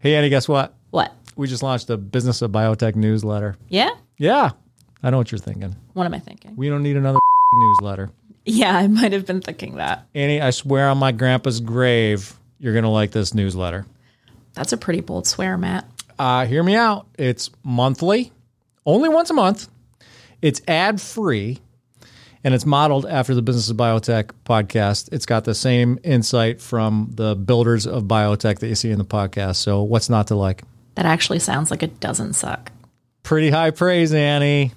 Hey, Annie, guess what? What? We just launched a Business of Biotech newsletter. Yeah? Yeah, I know what you're thinking. What am I thinking? We don't need another newsletter. Yeah, I might have been thinking that. Annie, I swear on my grandpa's grave, you're going to like this newsletter. That's a pretty bold swear, Matt. Uh, hear me out. It's monthly, only once a month. It's ad free, and it's modeled after the Business of Biotech podcast. It's got the same insight from the builders of biotech that you see in the podcast. So, what's not to like? That actually sounds like it doesn't suck. Pretty high praise, Annie.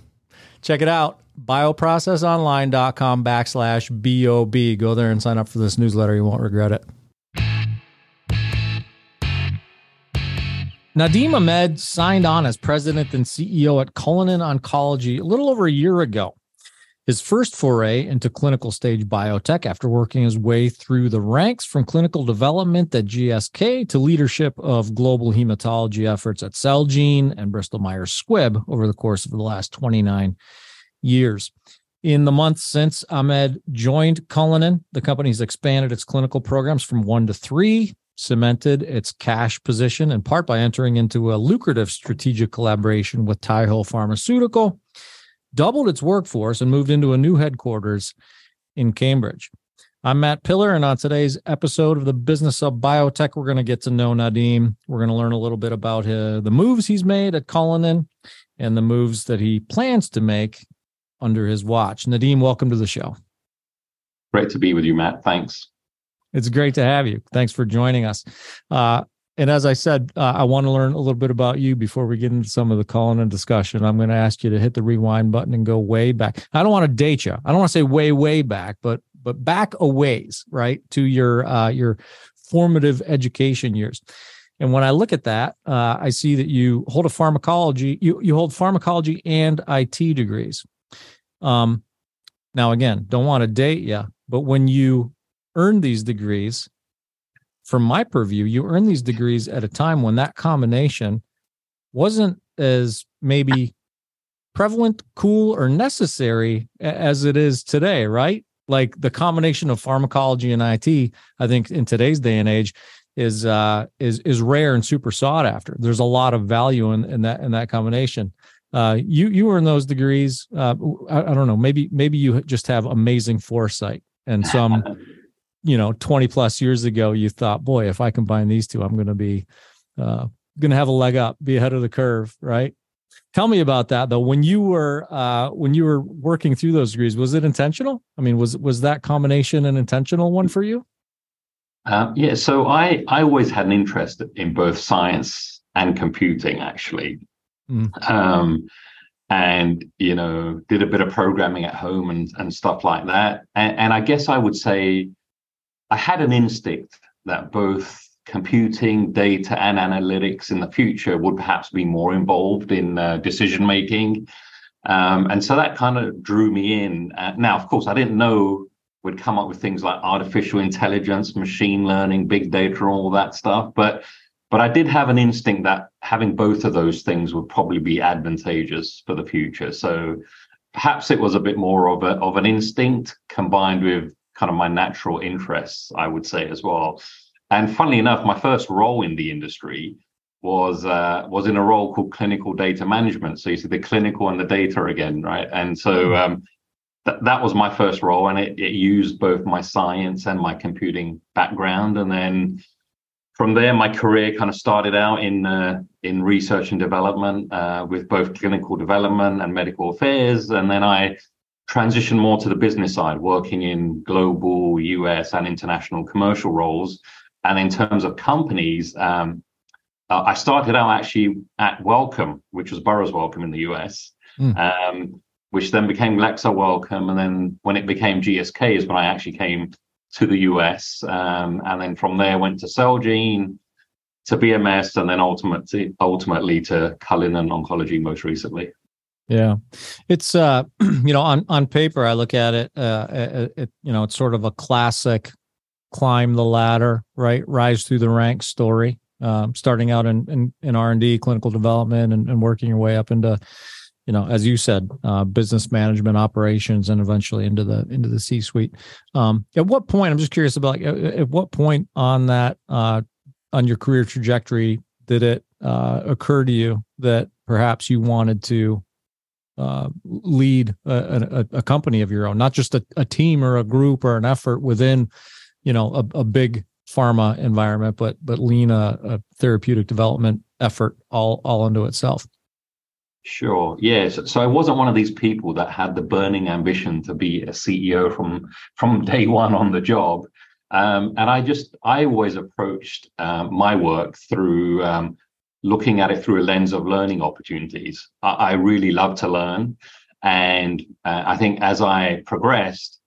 Check it out. Bioprocessonline.com backslash BOB. Go there and sign up for this newsletter. You won't regret it. Nadim Ahmed signed on as president and CEO at Cullinan Oncology a little over a year ago. His first foray into clinical stage biotech after working his way through the ranks from clinical development at GSK to leadership of global hematology efforts at Celgene and Bristol Myers Squibb over the course of the last 29 years. In the months since Ahmed joined Cullinan, the company's expanded its clinical programs from one to three, cemented its cash position in part by entering into a lucrative strategic collaboration with Taiho Pharmaceutical, doubled its workforce, and moved into a new headquarters in Cambridge. I'm Matt Pillar, and on today's episode of the Business of Biotech, we're going to get to know Nadim. We're going to learn a little bit about his, the moves he's made at Cullinan and the moves that he plans to make under his watch. Nadim, welcome to the show. Great to be with you, Matt. Thanks. It's great to have you. Thanks for joining us. Uh, and as I said, uh, I want to learn a little bit about you before we get into some of the Cullinan discussion. I'm going to ask you to hit the rewind button and go way back. I don't want to date you. I don't want to say way, way back, but but back a ways, right, to your uh, your formative education years. And when I look at that, uh, I see that you hold a pharmacology, you you hold pharmacology and IT degrees. Um, now again, don't want to date you, but when you earn these degrees, from my purview, you earn these degrees at a time when that combination wasn't as maybe prevalent, cool, or necessary as it is today, right? Like the combination of pharmacology and IT, I think in today's day and age is uh is is rare and super sought after. There's a lot of value in, in that in that combination. Uh you you earn those degrees. Uh I, I don't know, maybe maybe you just have amazing foresight and some you know 20 plus years ago you thought boy if i combine these two i'm going to be uh, going to have a leg up be ahead of the curve right? Tell me about that though. When you were uh, when you were working through those degrees was it intentional? I mean was was that combination an intentional one for you? Um, yeah so i i always had an interest in both science and computing actually. Mm. um, and you know did a bit of programming at home and and stuff like that. And, and i guess i would say I had an instinct that both computing, data, and analytics in the future would perhaps be more involved in uh, decision making. Um, and so that kind of drew me in. Uh, now, of course, I didn't know we'd come up with things like artificial intelligence, machine learning, big data, all that stuff. But but I did have an instinct that having both of those things would probably be advantageous for the future. So perhaps it was a bit more of a of an instinct combined with kind of my natural interests, I would say as well. And funnily enough, my first role in the industry was uh, was in a role called clinical data management. So you see the clinical and the data again, right? And so mm-hmm. um, that that was my first role, and it, it used both my science and my computing background. And then from there, my career kind of started out in uh, in research and development uh, with both clinical development and medical affairs, and then I transition more to the business side, working in global, US, and international commercial roles. And in terms of companies, um, uh, I started out actually at Wellcome, which was Burroughs Wellcome in the US, mm. um, which then became Glaxo Wellcome. And then when it became GSK is when I actually came to the US. Um, and then from there went to Celgene, to BMS, and then ultimately, ultimately to Cullinan Oncology most recently. Yeah, it's uh, you know, on on paper, I look at it, uh, it, it, you know, it's sort of a classic climb the ladder, right, rise through the ranks story. Um, starting out in in, in R and D, clinical development, and, and working your way up into, you know, as you said, uh, business management, operations, and eventually into the into the C suite. Um, at what point? I'm just curious about like, at, at what point on that uh, on your career trajectory did it uh, occur to you that perhaps you wanted to uh, lead a, a, a, company of your own, not just a, a, team or a group or an effort within, you know, a, big pharma environment, but but lean a, a, therapeutic development effort all all unto itself. Sure. Yes. So I wasn't one of these people that had the burning ambition to be a CEO from from day one on the job. Um, and I just I always approached um, my work through um, looking at it through a lens of learning opportunities. I, I really love to learn, and uh, I think as I progressed,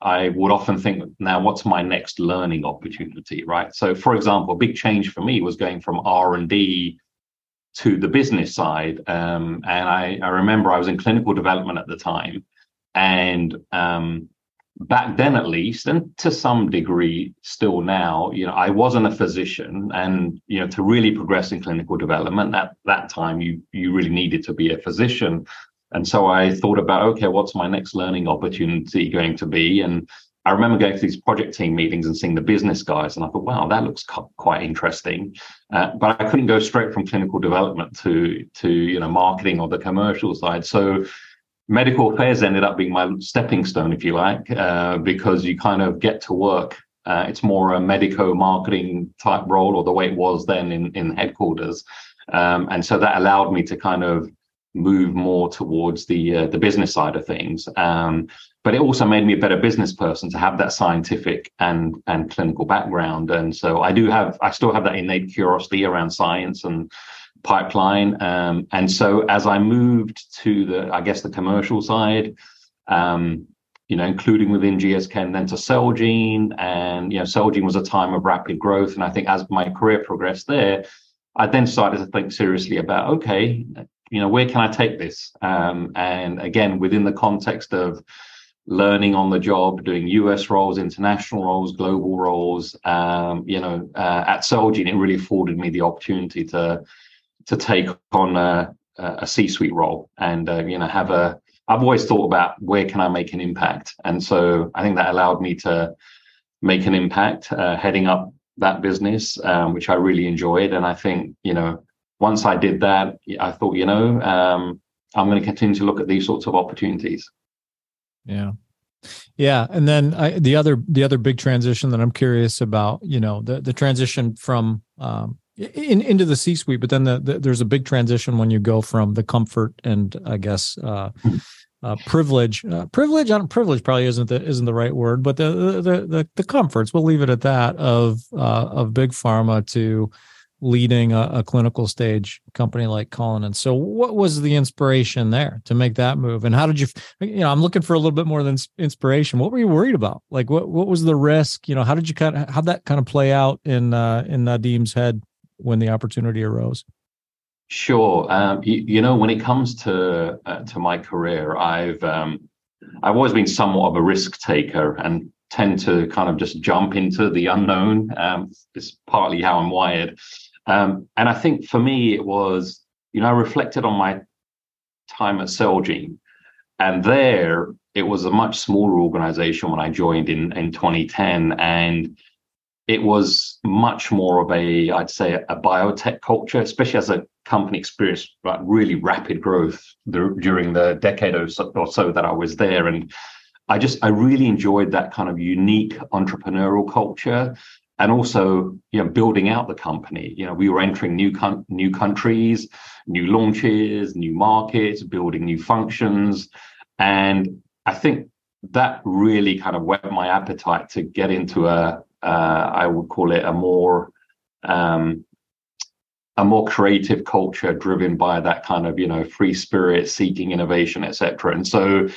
I would often think, now what's my next learning opportunity, right? So, for example, a big change for me was going from R and D to the business side, um, and I, I, remember I was in clinical development at the time, and um, back then at least, and to some degree still now, you know, I wasn't a physician, and you know, to really progress in clinical development at that time, you you really needed to be a physician. And so I thought about, okay, what's my next learning opportunity going to be? And I remember going to these project team meetings and seeing the business guys, and I thought, wow, that looks quite interesting. Uh, but I couldn't go straight from clinical development to to you know marketing or the commercial side. So medical affairs ended up being my stepping stone, if you like, uh, because you kind of get to work. Uh, it's more a medico marketing type role, or the way it was then in in headquarters, um, and so that allowed me to kind of move more towards the uh, the business side of things. Um, but it also made me a better business person to have that scientific and and clinical background. And so I do have I still have that innate curiosity around science and pipeline. Um, and so as I moved to the I guess the commercial side. Um, you know, including within GSK and then to Celgene. And, you know, Celgene was a time of rapid growth. And I think as my career progressed there, I then started to think seriously about, okay, you know, where can I take this? Um, and again, within the context of learning on the job, doing US roles, international roles, global roles, um, you know, uh, at Celgene, it really afforded me the opportunity to to take on a, a C-suite role and uh, you know have a. I've always thought about where can I make an impact, and so I think that allowed me to make an impact uh, heading up that business, um, which I really enjoyed. And I think you know once I did that, I thought, you know, um, I'm going to continue to look at these sorts of opportunities. Yeah. Yeah, and then I, the other the other big transition that I'm curious about, you know, the the transition from um, in, into the C-suite, but then the, the, there's a big transition when you go from the comfort and I guess uh, uh, privilege. Uh, privilege, don't, privilege probably isn't the isn't the right word, but the the the, the comforts. We'll leave it at that of uh, of big pharma to leading a, a, clinical stage company like Cullinan. So what was the inspiration there to make that move? And how did you, you know, I'm looking for a little bit more than inspiration. What were you worried about? Like what, what was the risk? You know, how did you kind of, how that kind of play out in, uh, in Nadim's head when the opportunity arose? Sure. Um, you, you, know, when it comes to, uh, to my career, I've, um, I've always been somewhat of a risk taker and tend to kind of just jump into the unknown. Um, it's partly how I'm wired. Um, and I think for me, it was, you know, I reflected on my time at Celgene. And there, it was a much smaller organization when I joined in, in 2010. And it was much more of a, I'd say, a biotech culture, especially as a company experienced like really rapid growth during the decade or so, or so that I was there. And I just, I really enjoyed that kind of unique entrepreneurial culture and also you know building out the company you know we were entering new con- new countries new launches new markets building new functions and i think that really kind of whet my appetite to get into a I would call it a more um, a more creative culture driven by that kind of you know free spirit seeking innovation etc and so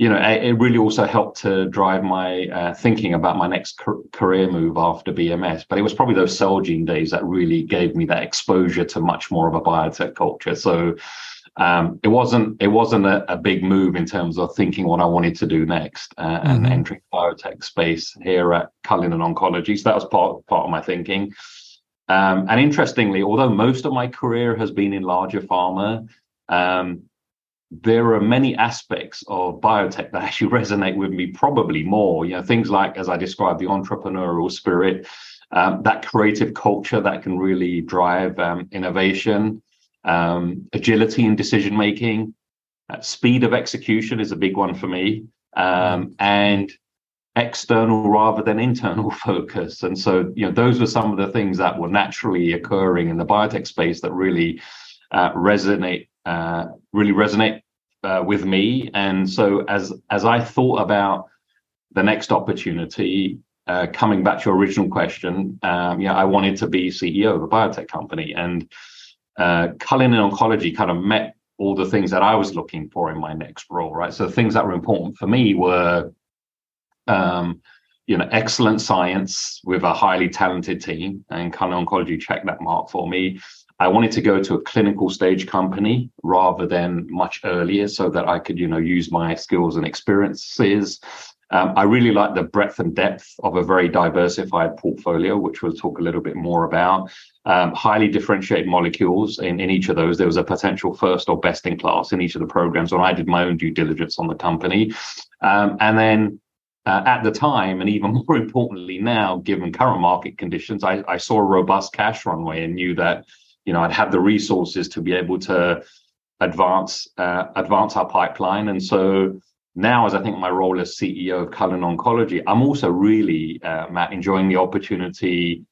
you know, it really also helped to drive my uh, thinking about my next career move after BMS. But it was probably those Celgene days that really gave me that exposure to much more of a biotech culture. So um, it wasn't it wasn't a, a, big move in terms of thinking what I wanted to do next uh, mm-hmm. and entering biotech space here at Cullinan Oncology. So that was part part of my thinking. Um, and interestingly, although most of my career has been in larger pharma, um, there are many aspects of biotech that actually resonate with me probably more you know things like as i described the entrepreneurial spirit um, that creative culture that can really drive um, innovation, um, agility in decision making, uh, speed of execution is a big one for me, um, and external rather than internal focus. And so, you know, those were some of the things that were naturally occurring in the biotech space that really uh, resonate, uh, really resonate uh, with me. And so, as as I thought about the next opportunity, uh, coming back to your original question, um, yeah, I wanted to be CEO of a biotech company, and uh, Cullinan Oncology kind of met all the things that I was looking for in my next role, right? So things that were important for me were, um, you know, excellent science with a highly talented team, and Cullinan Oncology checked that mark for me. I wanted to go to a clinical stage company rather than much earlier, so that I could, you know, use my skills and experiences um, I really like the breadth and depth of a very diversified portfolio, which we'll talk a little bit more about. Um, highly differentiated molecules in, in each of those. There was a potential first or best in class in each of the programs when I did my own due diligence on the company. Um, and then uh, at the time, and even more importantly now, given current market conditions, I, I saw a robust cash runway and knew that you know I'd have the resources to be able to advance uh, advance our pipeline. And so now, as I think my role as CEO of Cullinan Oncology, I'm also really, uh, Matt, enjoying the opportunity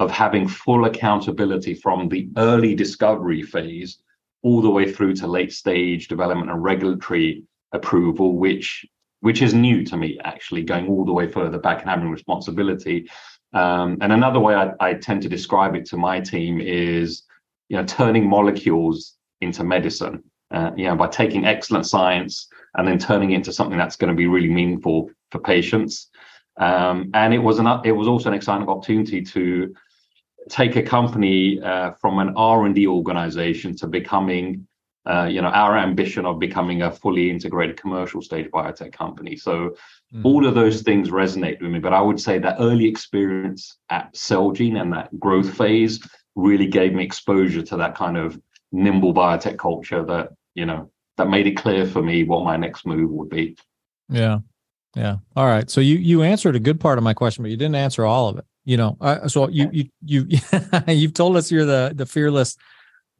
of having full accountability from the early discovery phase all the way through to late stage development and regulatory approval, which which is new to me, actually, going all the way further back and having responsibility. Um, and another way I, I tend to describe it to my team is, you know, turning molecules into medicine. Uh, you know, by taking excellent science and then turning it into something that's going to be really meaningful for patients. Um, and it was an it was also an exciting opportunity to take a company uh, from an R and D organization to becoming, uh, you know, our ambition of becoming a fully integrated commercial stage biotech company. So mm. all of those things resonate with me. But I would say that early experience at Celgene and that growth phase really gave me exposure to that kind of nimble biotech culture that you know that made it clear for me what my next move would be. Yeah. Yeah. All right. So you you answered a good part of my question, but you didn't answer all of it. You know, uh, so you you you you've told us you're the the fearless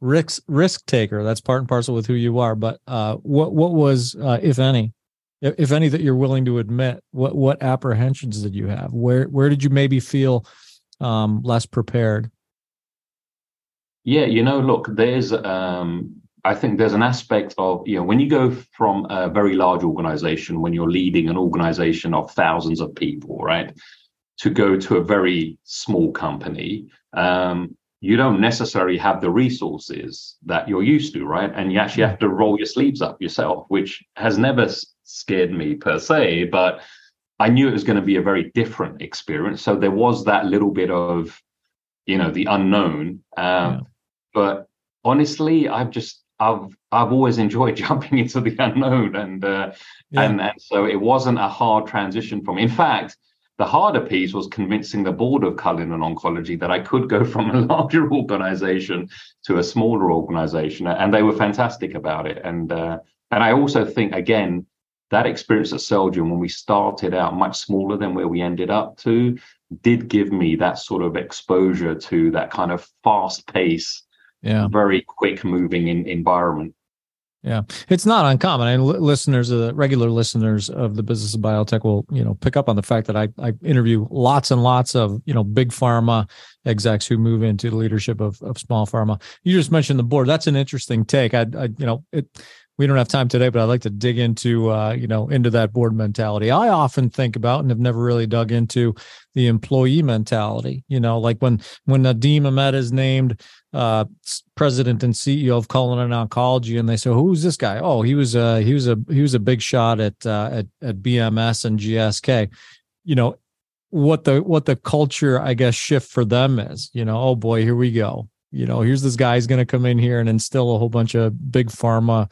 risk risk taker. That's part and parcel with who you are. But uh, what what was, uh, if any, if any, that you're willing to admit? What what apprehensions did you have? Where where did you maybe feel um, less prepared? Yeah, you know, look, there's um, I think there's an aspect of, you know, when you go from a very large organization, when you're leading an organization of thousands of people, right, to go to a very small company, um, you don't necessarily have the resources that you're used to, right? And you actually have to roll your sleeves up yourself, which has never scared me per se, but I knew it was going to be a very different experience. So there was that little bit of, you know, the unknown. Um, yeah. But honestly, I've just I've I've always enjoyed jumping into the unknown, and uh, yeah. and and so it wasn't a hard transition for me. In fact, the harder piece was convincing the board of Cullinan Oncology that I could go from a larger organization to a smaller organization, and they were fantastic about it. And uh, and I also think again that experience at Celgene when we started out much smaller than where we ended up to did give me that sort of exposure to that kind of fast pace yeah very quick moving in, environment yeah. It's not uncommon. And listeners the regular listeners of the business of biotech will you know pick up on the fact that i i interview lots and lots of you know big pharma execs who move into the leadership of, of small pharma. You just mentioned the board. That's an interesting take. I, I you know it we don't have time today, but I'd like to dig into uh, you know into that board mentality. I often think about and have never really dug into the employee mentality. You know, like when when Nadim Ahmed is named uh, president and CEO of Cullinan Oncology, and they say, "Who's this guy?" Oh, he was a he was a he was a big shot at uh, at at BMS and GSK. You know what the what the culture I guess shift for them is. You know, oh boy, here we go. You know, here's this guy's going to come in here and instill a whole bunch of big pharma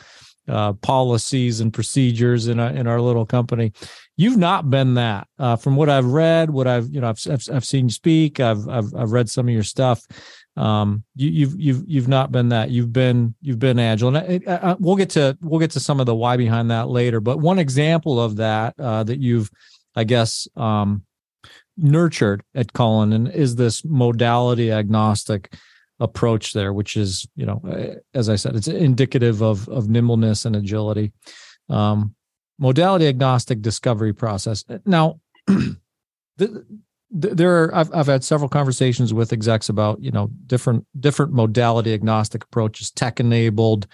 uh, policies and procedures in our, in our little company. You've not been that. Uh, from what I've read, what I've you know I've I've, I've seen you speak. I've, I've I've read some of your stuff. Um, you, you've you've you've not been that. You've been you've been agile, and I, I, we'll get to we'll get to some of the why behind that later. But one example of that uh, that you've, I guess, um, nurtured at Cullinan is this modality agnostic approach there, which is, you know, uh, as I said, it's indicative of of nimbleness and agility. Um, modality agnostic discovery process. Now, the, there are I've I've had several conversations with execs about you know different different modality agnostic approaches, tech enabled.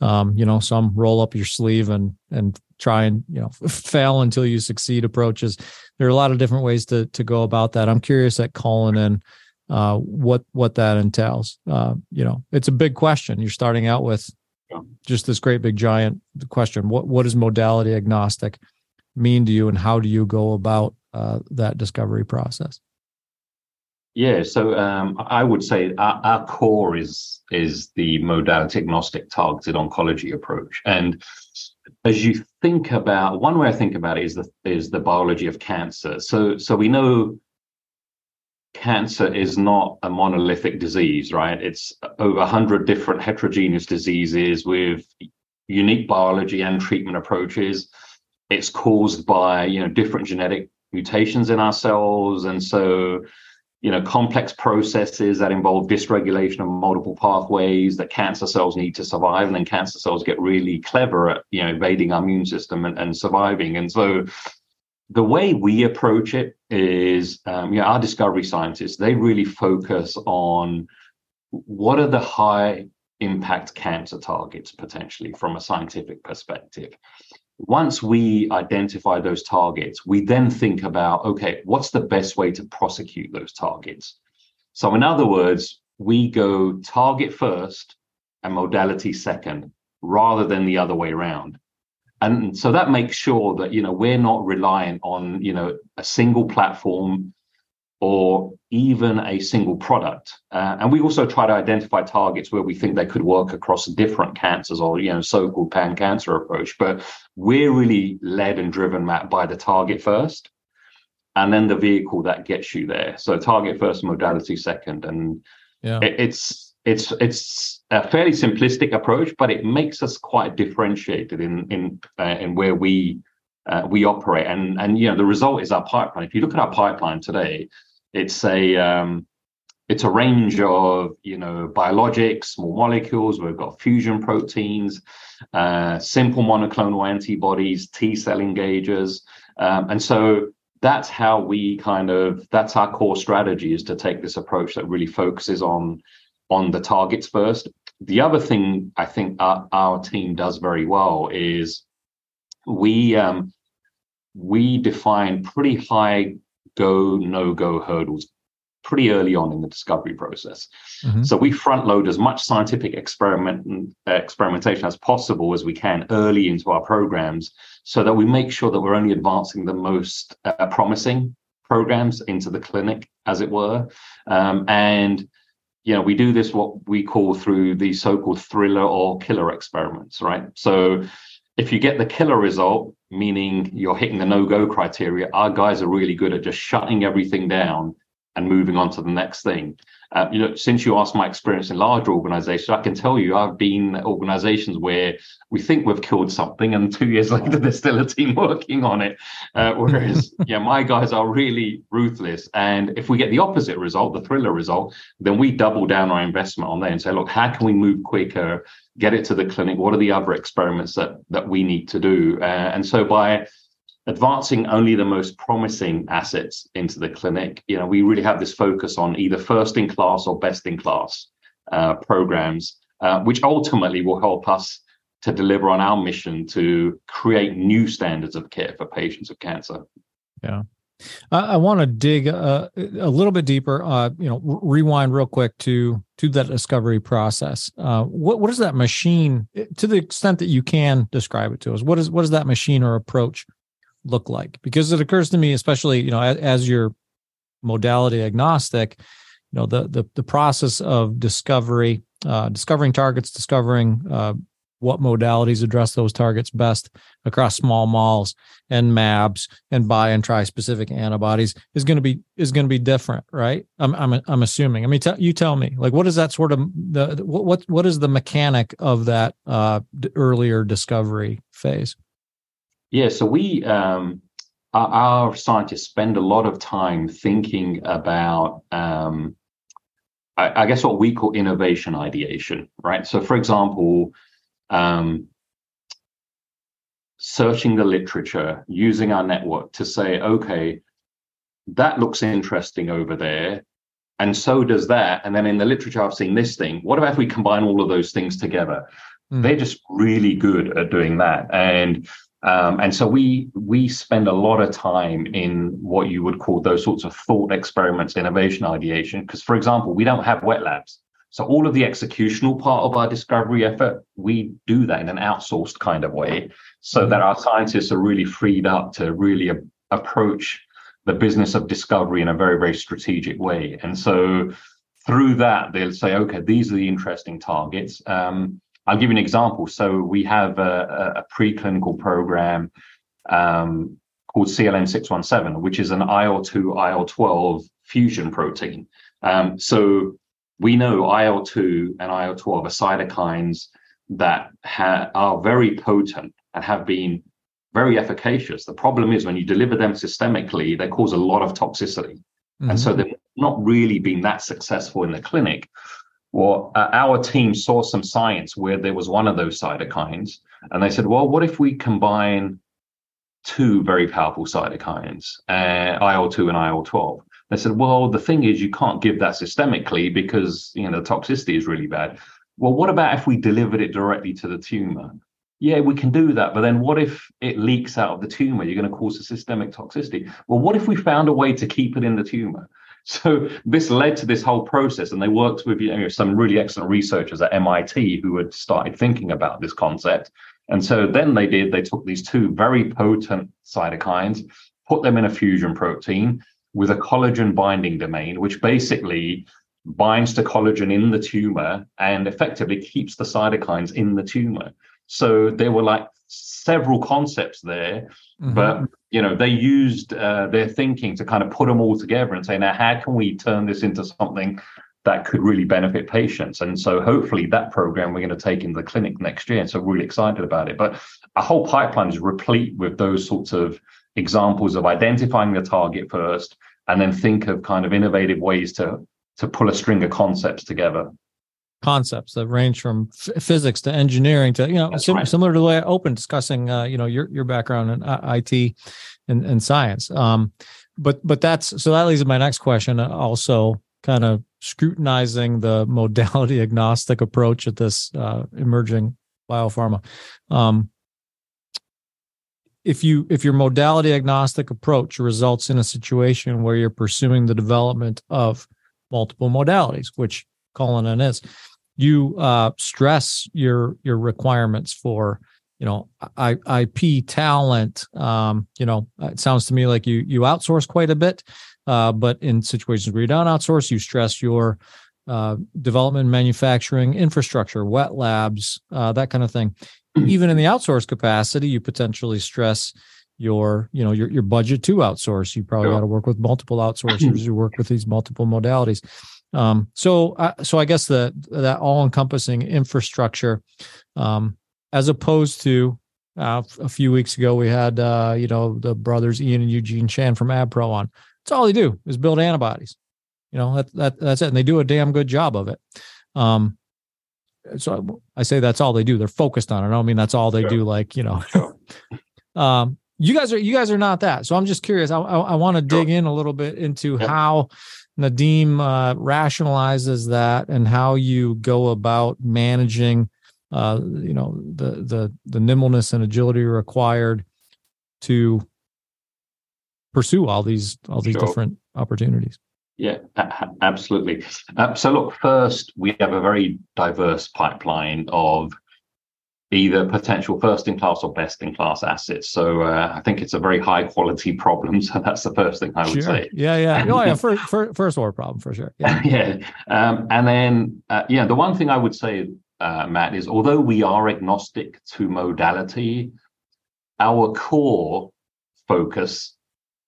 Um, you know, some roll up your sleeve and and try and you know fail until you succeed approaches. There are a lot of different ways to to go about that. I'm curious at Cullinan uh, what what that entails. Uh, you know, it's a big question. You're starting out with just this great big giant question. What what does modality agnostic mean to you, and how do you go about uh, that discovery process? Yeah, so um, I would say our, our, core is is the modality agnostic targeted oncology approach, and as you think about one way I think about it is the is the biology of cancer. So so we know cancer is not a monolithic disease, right? It's over 100 different heterogeneous diseases with unique biology and treatment approaches. It's caused by, you know, different genetic mutations in our cells. And so, you know, complex processes that involve dysregulation of multiple pathways that cancer cells need to survive. And then cancer cells get really clever at, you know, evading our immune system and, and surviving. And so the way we approach it is, um, you know, our discovery scientists, they really focus on what are the high impact cancer targets potentially from a scientific perspective. Once we identify those targets, we then think about, okay, what's the best way to prosecute those targets? So, in other words, we go target first and modality second rather than the other way around and so that makes sure that you know we're not reliant on you know a single platform or even a single product. Uh, and we also try to identify targets where we think they could work across different cancers or you know so-called pan-cancer approach. But we're really led and driven Matt, by the target first and then the vehicle that gets you there. So target first modality second and yeah. it, it's it's it's a fairly simplistic approach, but it makes us quite differentiated in in uh, in where we uh, we operate. And and you know the result is our pipeline. If you look at our pipeline today, it's a um, it's a range of you know biologics, small molecules. We've got fusion proteins, uh, simple monoclonal antibodies, T cell engagers, um, and so that's how we kind of that's our core strategy is to take this approach that really focuses on on the targets first. The other thing I think our, our team does very well is we um, we define pretty high go no go hurdles pretty early on in the discovery process. Mm-hmm. So we front load as much scientific experiment experimentation as possible as we can early into our programs, so that we make sure that we're only advancing the most uh, promising programs into the clinic, as it were, um, and you know, we do this what we call through the so-called thriller or killer experiments, right? So if you get the killer result, meaning you're hitting the no-go criteria, our guys are really good at just shutting everything down and moving on to the next thing. Uh, you know, since you asked my experience in larger organizations, I can tell you I've been organizations where we think we've killed something, and two years later there's still a team working on it. Uh, whereas, yeah, my guys are really ruthless, and if we get the opposite result, the thriller result, then we double down our investment on there and say, look, how can we move quicker, get it to the clinic? What are the other experiments that that we need to do? Uh, and so by advancing only the most promising assets into the clinic. You know, we really have this focus on either first in class or best in class uh, programs, uh, which ultimately will help us to deliver on our mission to create new standards of care for patients of cancer. Yeah. I want to dig uh, a little bit deeper. Uh, you know, rewind real quick to to that discovery process. Uh, what what is that machine? To the extent that you can describe it to us, what is what is that machine or approach look like? Because it occurs to me, especially you know, as, as modality agnostic, you know, the the the process of discovery, uh, discovering targets, discovering uh, what modalities address those targets best across small moles and mAbs and bi and tri-specific antibodies is going to be is going to be different, right? I'm I'm I'm assuming. I mean, t- you tell me, like, what is that sort of the what what is the mechanic of that uh, earlier discovery phase? Yeah, so we um, our, our, scientists spend a lot of time thinking about, um, I, I, guess, what we call innovation ideation, right? So, for example, um, searching the literature, using our network to say, okay, that looks interesting over there. And so does that. And then in the literature, I've seen this thing. What about if we combine all of those things together? Mm. They're just really good at doing that. And um, and so we we spend a lot of time in what you would call those sorts of thought experiments, innovation ideation. Because, for example, we don't have wet labs. So all of the executional part of our discovery effort, we do that in an outsourced kind of way, so mm-hmm. that our scientists are really freed up to really a- approach the business of discovery in a very, very strategic way. And so through that, they'll say, okay, these are the interesting targets. Um, I'll give you an example. So we have a, a preclinical program um, called CLN617, which is an IL-2 IL-12 fusion protein. Um, so we know IL-2 and IL-12 are cytokines that ha- are very potent and have been very efficacious. The problem is when you deliver them systemically, they cause a lot of toxicity. Mm-hmm. And so mm-hmm. they've not really been that successful in the clinic. Well, uh, our team saw some science where there was one of those cytokines, and they said, well, what if we combine two very powerful cytokines, uh, IL-2 and IL-12? They said, well, the thing is, you can't give that systemically because you know the toxicity is really bad. Well, what about if we delivered it directly to the tumor? Yeah, we can do that, but then what if it leaks out of the tumor? You're going to cause a systemic toxicity. Well, what if we found a way to keep it in the tumor? So this led to this whole process, and they worked with you know, some really excellent researchers at MIT who had started thinking about this concept. And so then they did, they took these two very potent cytokines, put them in a fusion protein with a collagen binding domain, which basically binds to collagen in the tumor and effectively keeps the cytokines in the tumor. So there were like several concepts there, mm-hmm. but you know they used uh, their thinking to kind of put them all together and say, now how can we turn this into something that could really benefit patients? And so hopefully that program we're going to take in the clinic next year. And so really excited about it. But a whole pipeline is replete with those sorts of examples of identifying the target first and then think of kind of innovative ways to to pull a string of concepts together concepts that range from f- physics to engineering to you know sim- right. similar to the way I opened discussing uh, you know your your background in uh, IT and, and science. Um, but but that's so that leads to my next question. Uh, also, kind of scrutinizing the modality agnostic approach at this uh, emerging biopharma. Um, if you if your modality agnostic approach results in a situation where you're pursuing the development of multiple modalities, which Cullinan is, you uh, stress your your requirements for you know I, IP talent. Um, you know, it sounds to me like you you outsource quite a bit, uh, but in situations where you don't outsource, you stress your uh, development, manufacturing, infrastructure, wet labs, uh, that kind of thing. Mm-hmm. Even in the outsource capacity, you potentially stress your you know your your budget to outsource. You probably got to work with multiple outsourcers. you work with these multiple modalities. Um, so, uh, so I guess the that all-encompassing infrastructure, um, as opposed to uh, a few weeks ago, we had uh, you know the brothers Ian and Eugene Chan from AbPro on. That's all they do is build antibodies. You know that that that's it, and they do a damn good job of it. Um, so I say that's all they do. They're focused on it. I don't mean that's all they do. Like you know, um, you guys are you guys are not that. So I'm just curious. I I, I want to dig in a little bit into how Nadim uh, rationalizes that and how you go about managing, uh, you know, the the the nimbleness and agility required to pursue all these all these sure. different opportunities. Yeah, absolutely. Uh, so look, first we have a very diverse pipeline of either potential first in class or best in class assets. So uh, I think it's a very high quality problem. So that's the first thing I would sure. say. Yeah, yeah. Oh, yeah. First, first, first world problem for sure. Yeah. yeah. Um, and then, uh, yeah, the one thing I would say, uh, Matt, is although we are agnostic to modality, our core focus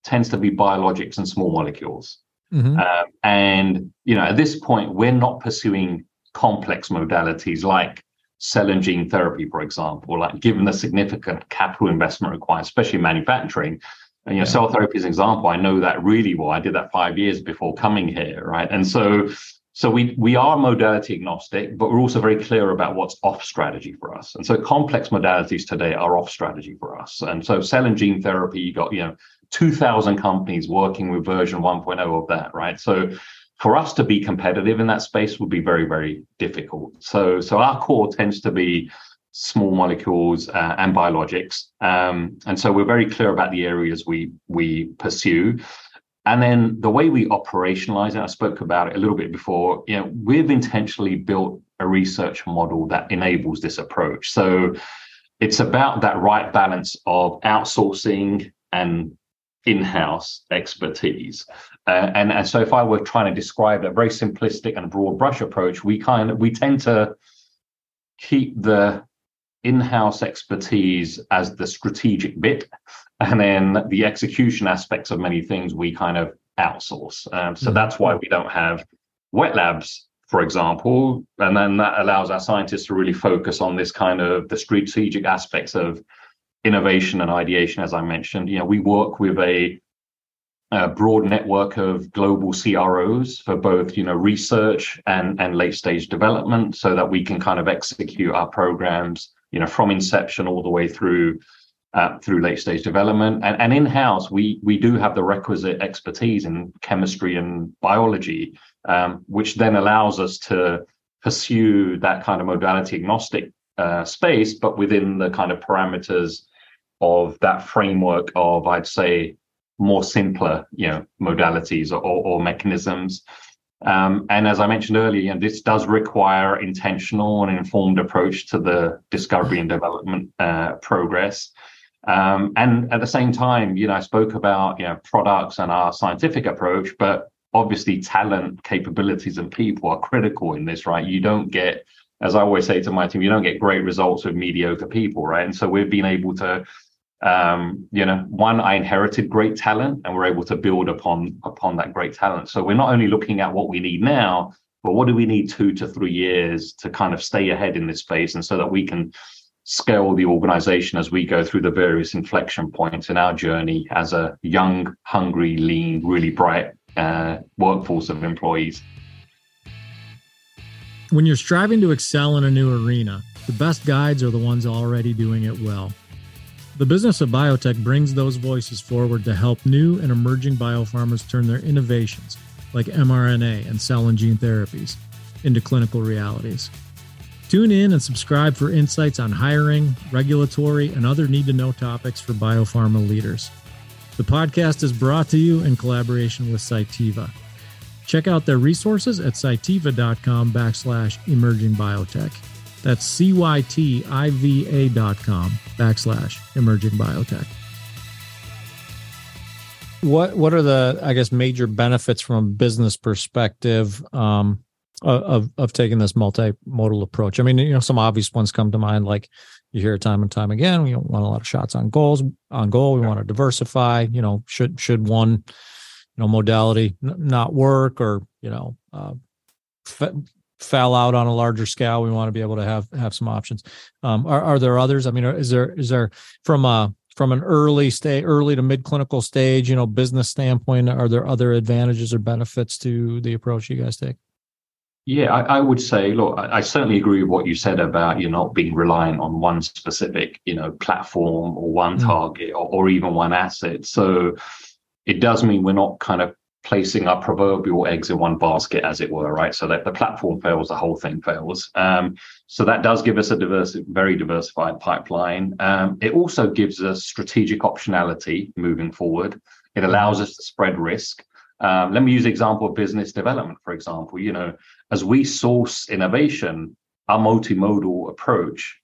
tends to be biologics and small molecules. Mm-hmm. Um, and you know, at this point, we're not pursuing complex modalities like cell and gene therapy, for example, like given the significant capital investment required, especially manufacturing, And you know, yeah. cell therapy is an example. I know that really well. I did that five years before coming here, right? And so so we we are modality agnostic, but we're also very clear about what's off strategy for us. And so complex modalities today are off strategy for us. And so cell and gene therapy, you got you know 2,000 companies working with version 1.0 of that, right? So for us to be competitive in that space would be very very difficult. So so our core tends to be small molecules uh, and biologics, um, and so we're very clear about the areas we we pursue. And then the way we operationalize it, I spoke about it a little bit before. You know, we've intentionally built a research model that enables this approach. So it's about that right balance of outsourcing and in-house expertise. Uh, and, and so if I were trying to describe a very simplistic and broad brush approach, we kind of we tend to keep the in-house expertise as the strategic bit and then the execution aspects of many things we kind of outsource um, so mm-hmm. that's why we don't have wet labs for example and then that allows our scientists to really focus on this kind of the strategic aspects of innovation and ideation as i mentioned you know we work with a, a broad network of global CROs for both you know research and and late stage development so that we can kind of execute our programs you know from inception all the way through uh, through late stage development. And, and in house, we we do have the requisite expertise in chemistry and biology, um, which then allows us to pursue that kind of modality agnostic uh, space, but within the kind of parameters of that framework of, I'd say, more simpler, you know, modalities or, or mechanisms. Um, and as I mentioned earlier, you know, this does require intentional and informed approach to the discovery and development uh, progress. Um, and at the same time, you know, I spoke about you know products and our scientific approach, but obviously talent, capabilities, and people are critical in this, right? You don't get, as I always say to my team, you don't get great results with mediocre people, right? And so we've been able to, um, you know, one, I inherited great talent, and we're able to build upon upon that great talent. So we're not only looking at what we need now, but what do we need two to three years to kind of stay ahead in this space, and so that we can scale the organization as we go through the various inflection points in our journey as a young, hungry, lean, really bright uh, workforce of employees. When you're striving to excel in a new arena, the best guides are the ones already doing it well. The business of biotech brings those voices forward to help new and emerging biopharmas turn their innovations, like mRNA and cell and gene therapies, into clinical realities. Tune in and subscribe for insights on hiring, regulatory, and other need to know topics for biopharma leaders. The podcast is brought to you in collaboration with Cytiva. Check out their resources at cytiva.com backslash emerging biotech. That's C-Y-T-I-V-A dot com backslash emerging biotech. What what are the I guess major benefits from a business perspective um, of of taking this multimodal approach. I mean, you know, some obvious ones come to mind, like you hear time and time again. We don't want a lot of shots on goals on goal. We yeah. want to diversify. You know, should should one, you know, modality n- not work or you know, uh, fell out on a larger scale, we want to be able to have have some options. Um, are are there others? I mean, is there is there from a from an early stage, early to mid clinical stage, you know, business standpoint, are there other advantages or benefits to the approach you guys take? Yeah, I, I, would say, look, I, I, certainly agree with what you said about you're not being reliant on one specific, you know, platform or one mm. target or, or, even one asset. So it does mean we're not kind of placing our proverbial eggs in one basket, as it were, right? So that the platform fails, the whole thing fails. Um, so that does give us a diverse, very diversified pipeline. Um, it also gives us strategic optionality moving forward. It allows us to spread risk. Um, let me use the example of business development, for example. You know, as we source innovation, our multimodal approach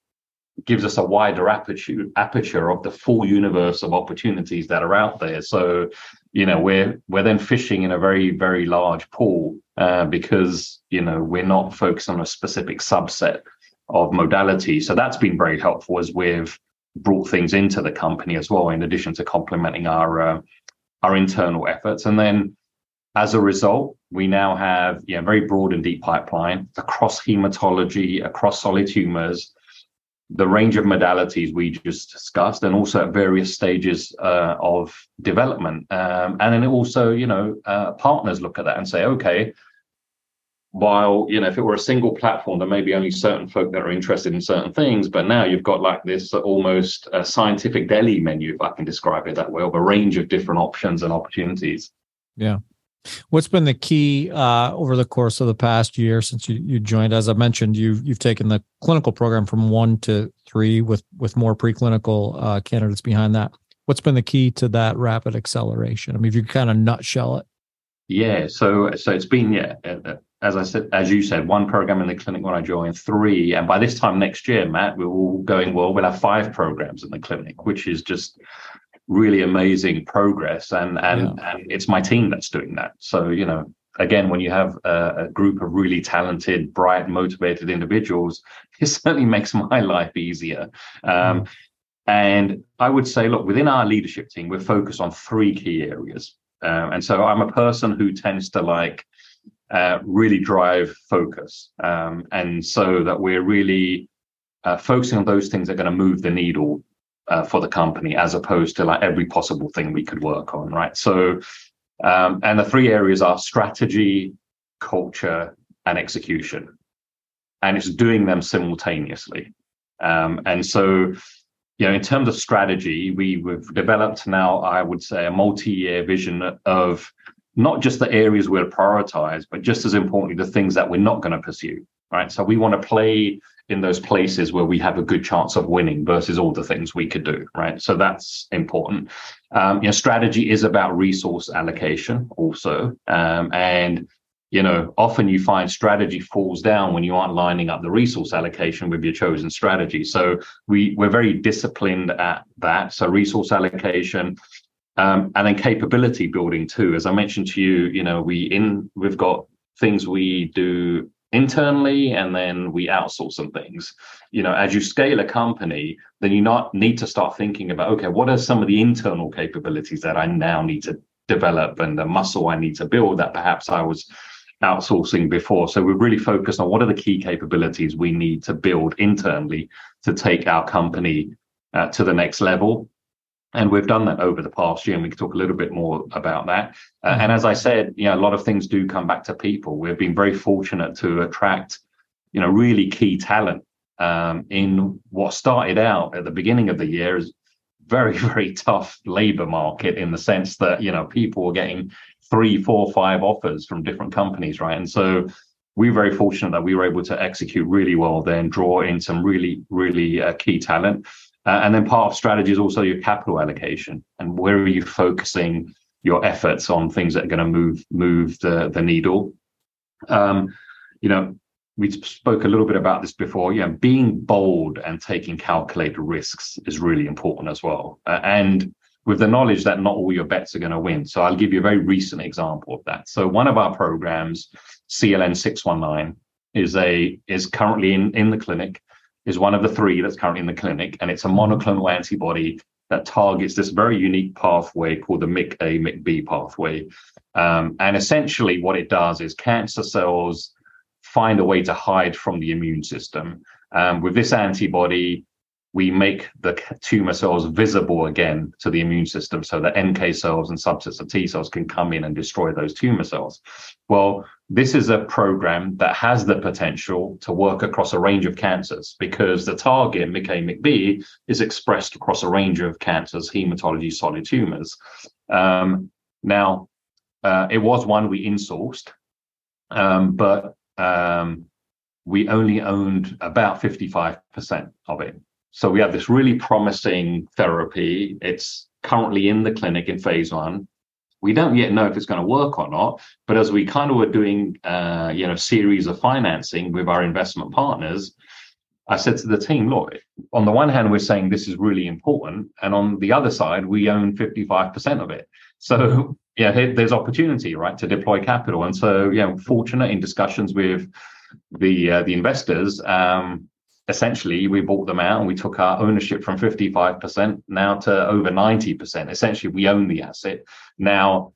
gives us a wider aperture aperture of the full universe of opportunities that are out there. So, you know, we're we're then fishing in a very very large pool uh, because you know we're not focused on a specific subset of modality. So that's been very helpful as we've brought things into the company as well, in addition to complementing our uh, our internal efforts. And then as a result, we now have a very broad and deep pipeline across hematology, across solid tumors, the range of modalities we just discussed, and also at various stages uh, of development. Um, and then also, you know, uh, partners look at that and say, okay, while you know if it were a single platform there may be only certain folk that are interested in certain things but now you've got like this almost a scientific deli menu if i can describe it that way of a range of different options and opportunities yeah what's been the key uh, over the course of the past year since you, you joined? As i mentioned you've you've taken the clinical program from one to three with with more preclinical uh, candidates behind that. What's been the key to that rapid acceleration? I mean if you kind of nutshell it. Yeah so so it's been yeah as I said, as you said, one program in the clinic when I joined, three, and by this time next year, Matt, we're all going well. We'll have five programs in the clinic, which is just really amazing progress. And and yeah. and it's my team that's doing that. So you know, again, when you have a, a, group of really talented, bright, motivated individuals, it certainly makes my life easier. Um, mm. And I would say, look, within our leadership team, we're focused on three key areas. Uh, and so I'm a person who tends to like uh, really drive focus. Um, and so that we're really uh, focusing on those things that are going to move the needle uh, for the company as opposed to like every possible thing we could work on, right? So, um, and the three areas are strategy, culture, and execution. And it's doing them simultaneously. Um, and so, you know, in terms of strategy, we, we've developed now, I would say, a multi-year vision of not just the areas we'll prioritize, but just as importantly, the things that we're not going to pursue. Right. So we want to play in those places where we have a good chance of winning versus all the things we could do. Right. So that's important. Um, you know, strategy is about resource allocation also. Um, and you know, often you find strategy falls down when you aren't lining up the resource allocation with your chosen strategy. So we we're very disciplined at that. So resource allocation, um, and then capability building too. As I mentioned to you, you know, we in we've got things we do internally and then we outsource some things. You know as you scale a company then you not need to start thinking about okay what are some of the internal capabilities that i now need to develop and the muscle i need to build that perhaps i was outsourcing before? So we're really focused on what are the key capabilities we need to build internally to take our company uh, to the next level and we've done that over the past year, and we can talk a little bit more about that. Uh, mm-hmm. and as I said, you know, a lot of things do come back to people. We've been very fortunate to attract, you know, really key talent um, in what started out at the beginning of the year as very, very tough labor market in the sense that you know people were getting three, four, five offers from different companies, right? And so we're very fortunate that we were able to execute really well, then draw in some really, really uh, key talent. Uh, and then part of strategy is also your capital allocation and where are you focusing your efforts on things that are going to move move the the needle. Um, you know, we spoke a little bit about this before. Yeah, being bold and taking calculated risks is really important as well. Uh, and with the knowledge that not all your bets are going to win. So I'll give you a very recent example of that. So one of our programs, CLN six one nine, is a is currently in in the clinic is one of the three that's currently in the clinic, and it's a monoclonal antibody that targets this very unique pathway called the MICA, MICB pathway. Um, and essentially, what it does is cancer cells find a way to hide from the immune system. Um, with this antibody, we make the tumor cells visible again to the immune system so that NK cells and subsets of T cells can come in and destroy those tumor cells. Well, this is a program that has the potential to work across a range of cancers because the target, MICA, MICB, is expressed across a range of cancers, hematology, solid tumors. Um, now, uh, it was one we insourced, um, but um, we only owned about 55% of it. So we have this really promising therapy. It's currently in the clinic in phase one. We don't yet know if it's going to work or not. But as we kind of were doing, uh, you know, series of financing with our investment partners, I said to the team, look, on the one hand, we're saying this is really important. And on the other side, we own 55% of it. So, yeah, there's opportunity, right, to deploy capital. And so, yeah, fortunate in discussions with the uh, the investors, um, essentially we bought them out and we took our ownership from 55% now to over 90%. Essentially, we own the asset. Now,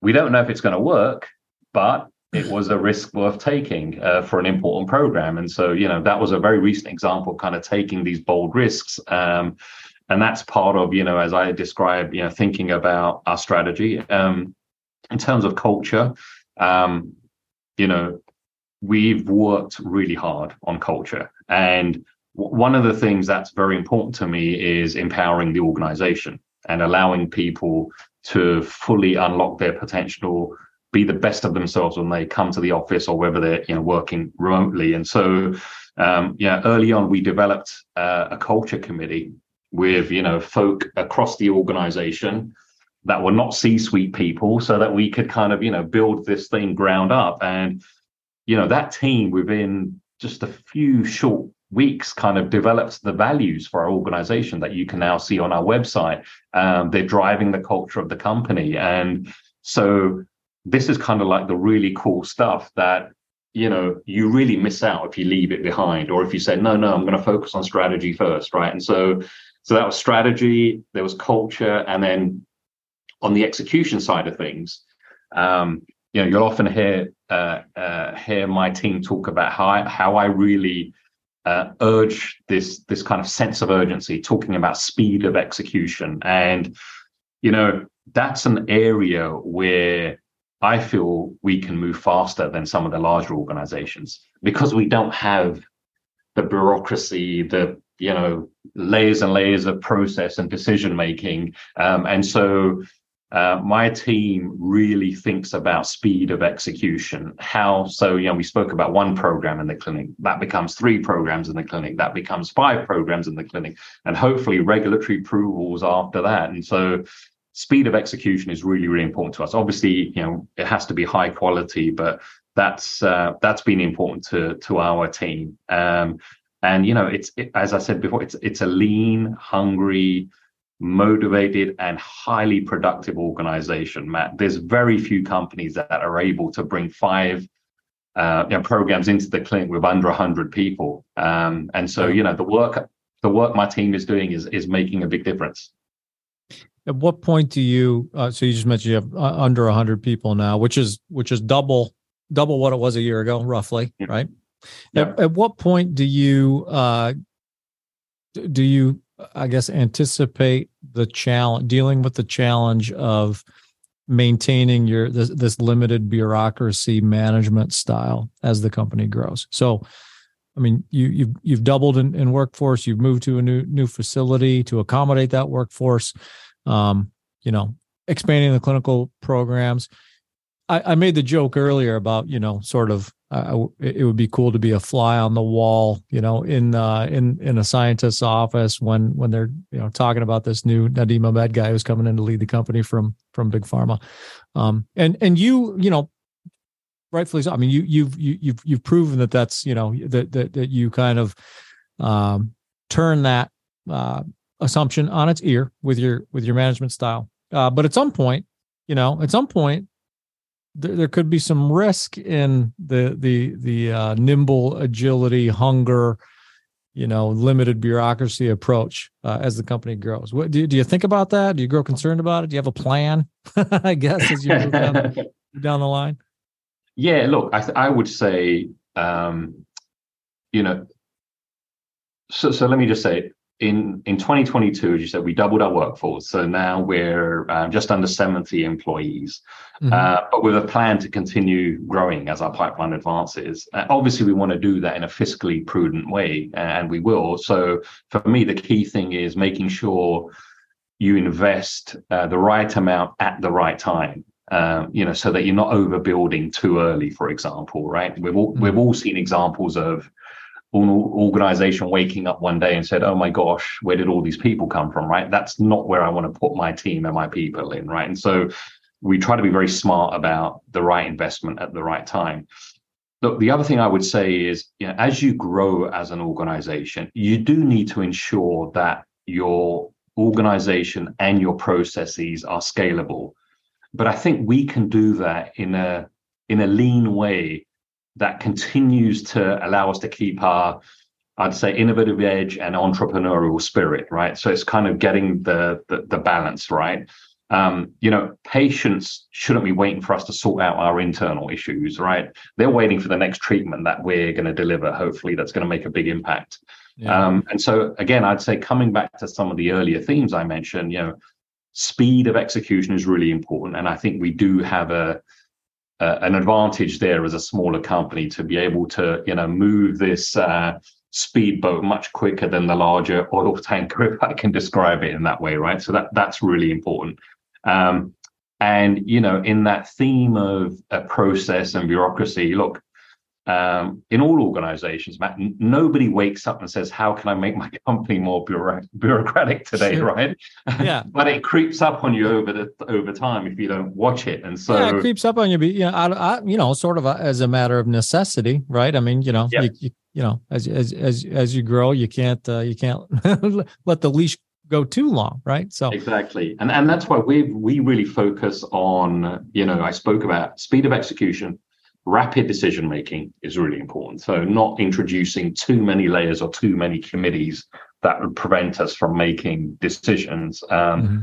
we don't know if it's going to work, but it was a risk worth taking uh, for an important program. And so, you know, that was a very recent example, kind of taking these bold risks. Um, and that's part of, you know, as I described, you know, thinking about our strategy. Um, in terms of culture, um, you know, we've worked really hard on culture. And one of the things that's very important to me is empowering the organization and allowing people to fully unlock their potential be the best of themselves when they come to the office or whether they're you know working remotely. And so um, yeah early on we developed uh, a culture committee with you know folk across the organization that were not c-suite people so that we could kind of you know build this thing ground up. And you know that team within just a few short weeks kind of developed the values for our organization that you can now see on our website. Um, they're driving the culture of the company. And so this is kind of like the really cool stuff that you know you really miss out if you leave it behind or if you say no no i'm going to focus on strategy first right? And so so that was strategy there was culture and then on the execution side of things um, you know you'll often hear uh, uh, hear my team talk about how I, how I really uh, urge this this kind of sense of urgency talking about speed of execution. And you know that's an area where I feel we can move faster than some of the larger organizations because we don't have the bureaucracy, the you know layers and layers of process and decision making, um, and so uh, my team really thinks about speed of execution. How so? You know, we spoke about one program in the clinic that becomes three programs in the clinic, that becomes five programs in the clinic, and hopefully regulatory approvals after that. And so speed of execution is really really important to us obviously you know it has to be high quality but that's uh, that's been important to to our team um, and you know it's it, as i said before it's it's a lean hungry motivated and highly productive organization matt there's very few companies that are able to bring five uh, you know, programs into the clinic with under 100 people um, and so you know the work the work my team is doing is is making a big difference at what point do you? Uh, so you just mentioned you have uh, under hundred people now, which is which is double double what it was a year ago, roughly, yeah. right? Yeah. At, at, what point do you uh, do you I guess anticipate the challenge dealing with the challenge of maintaining your this, this limited bureaucracy management style as the company grows? So. I mean, you, you've you've doubled in, in workforce. You've moved to a new new facility to accommodate that workforce um, you know, expanding the clinical programs. I, I made the joke earlier about, you know, sort of uh, it would be cool to be a fly on the wall, you know, in uh, in in a scientist's office when when they're you know talking about this new Nadim Ahmed guy who's coming in to lead the company from from big pharma, um, and and you you know, rightfully so. I mean, you you've you, you've you've proven that that's you know that that that you kind of um, turn that uh, assumption on its ear with your with your management style. Uh, but at some point, you know, at some point, there, there could be some risk in the the the uh, nimble agility, hunger, you know, limited bureaucracy approach uh, as the company grows. What do you, do you think about that? Do you grow concerned about it? Do you have a plan? I guess as you move down, down the line. Yeah, look, I th- I would say, um, you know, so so let me just say in in 2022, as you said, we doubled our workforce. So now we're uh, just under 70 employees, mm-hmm. uh, but with a plan to continue growing as our pipeline advances. Uh, obviously, we want to do that in a fiscally prudent way, and we will. So for me, the key thing is making sure you invest uh, the right amount at the right time. Um, you know, so that you're not overbuilding too early, for example, right? We've all, mm-hmm. we've all seen examples of an organization waking up one day and said, "Oh my gosh, where did all these people come from?" Right? That's not where I want to put my team and my people in. Right? And so we try to be very smart about the right investment at the right time. Look, the other thing I would say is, you know, as you grow as an organization, you do need to ensure that your organization and your processes are scalable. But I think we can do that in a in a lean way that continues to allow us to keep our I'd say innovative edge and entrepreneurial spirit, right? So it's kind of getting the the, the balance right. um, you know, patients shouldn't be waiting for us to sort out our internal issues, right? They're waiting for the next treatment that we're going to deliver, hopefully, that's going to make a big impact. Yeah. Um, and so, again, I'd say coming back to some of the earlier themes I mentioned, you know, speed of execution is really important. And I think we do have a, a an advantage there as a smaller company to be able to, you know, move this. Uh, speedboat much quicker than the larger oil tanker, if I can describe it in that way, right? So that that's really important. Um, and you know, in that theme of a process and bureaucracy, look, um, in all organizations, Matt, n- nobody wakes up and says, "How can I make my company more bureauc- bureaucratic today?" Sure. Right? Yeah. but it creeps up on you over the over time if you don't watch it, and so yeah, it creeps up on you. You know, I, I, you know, sort of a, as a matter of necessity, right? I mean, you know, yeah. you, you, you know, as as as as you grow, you can't uh, you can't let the leash go too long, right? So exactly, and and that's why we we really focus on you know I spoke about speed of execution, rapid decision making is really important. So not introducing too many layers or too many committees that would prevent us from making decisions. Um, mm-hmm.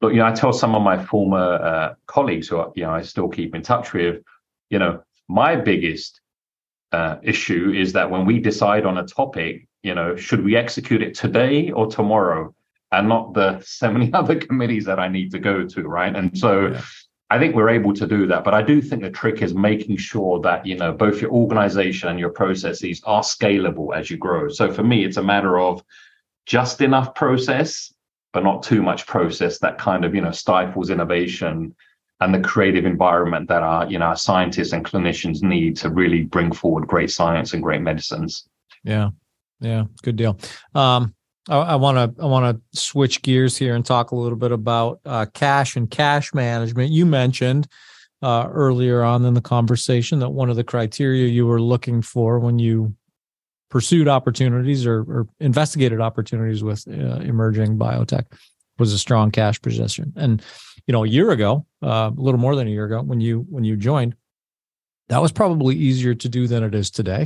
But you know, I tell some of my former uh, colleagues who are, you know I still keep in touch with, you know, my biggest uh, issue is that when we decide on a topic, you know, should we execute it today or tomorrow? and not the so many other committees that I need to go to, right? And so yeah. I think we're able to do that. But I do think the trick is making sure that, you know, both your organization and your processes are scalable as you grow. So for me, it's a matter of just enough process, but not too much process that kind of, you know, stifles innovation and the creative environment that our, you know, our scientists and clinicians need to really bring forward great science and great medicines. Yeah. Yeah. Good deal. Um, I want to I want to switch gears here and talk a little bit about uh, cash and cash management. You mentioned uh, earlier on in the conversation that one of the criteria you were looking for when you pursued opportunities or, or investigated opportunities with uh, emerging biotech was a strong cash position. And you know, a year ago, uh, a little more than a year ago, when you when you joined, that was probably easier to do than it is today.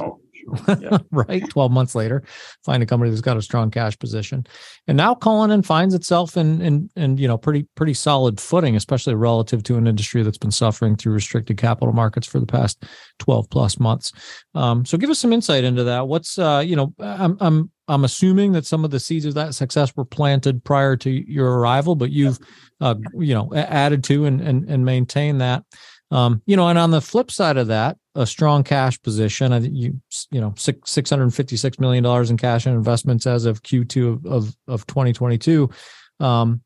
Yeah. right? 12 months later, find a company that's got a strong cash position. And now Cullinan finds itself in in in you know pretty pretty solid footing, especially relative to an industry that's been suffering through restricted capital markets for the past 12 plus months. Um, so give us some insight into that. What's uh, you know, I'm I'm I'm assuming that some of the seeds of that success were planted prior to your arrival, but you've uh, you know added to and and, and maintained that. Um, you know, and on the flip side of that, a strong cash position. I you you know six six hundred fifty six million dollars in cash and investments as of Q2 of of, of twenty twenty two. Um,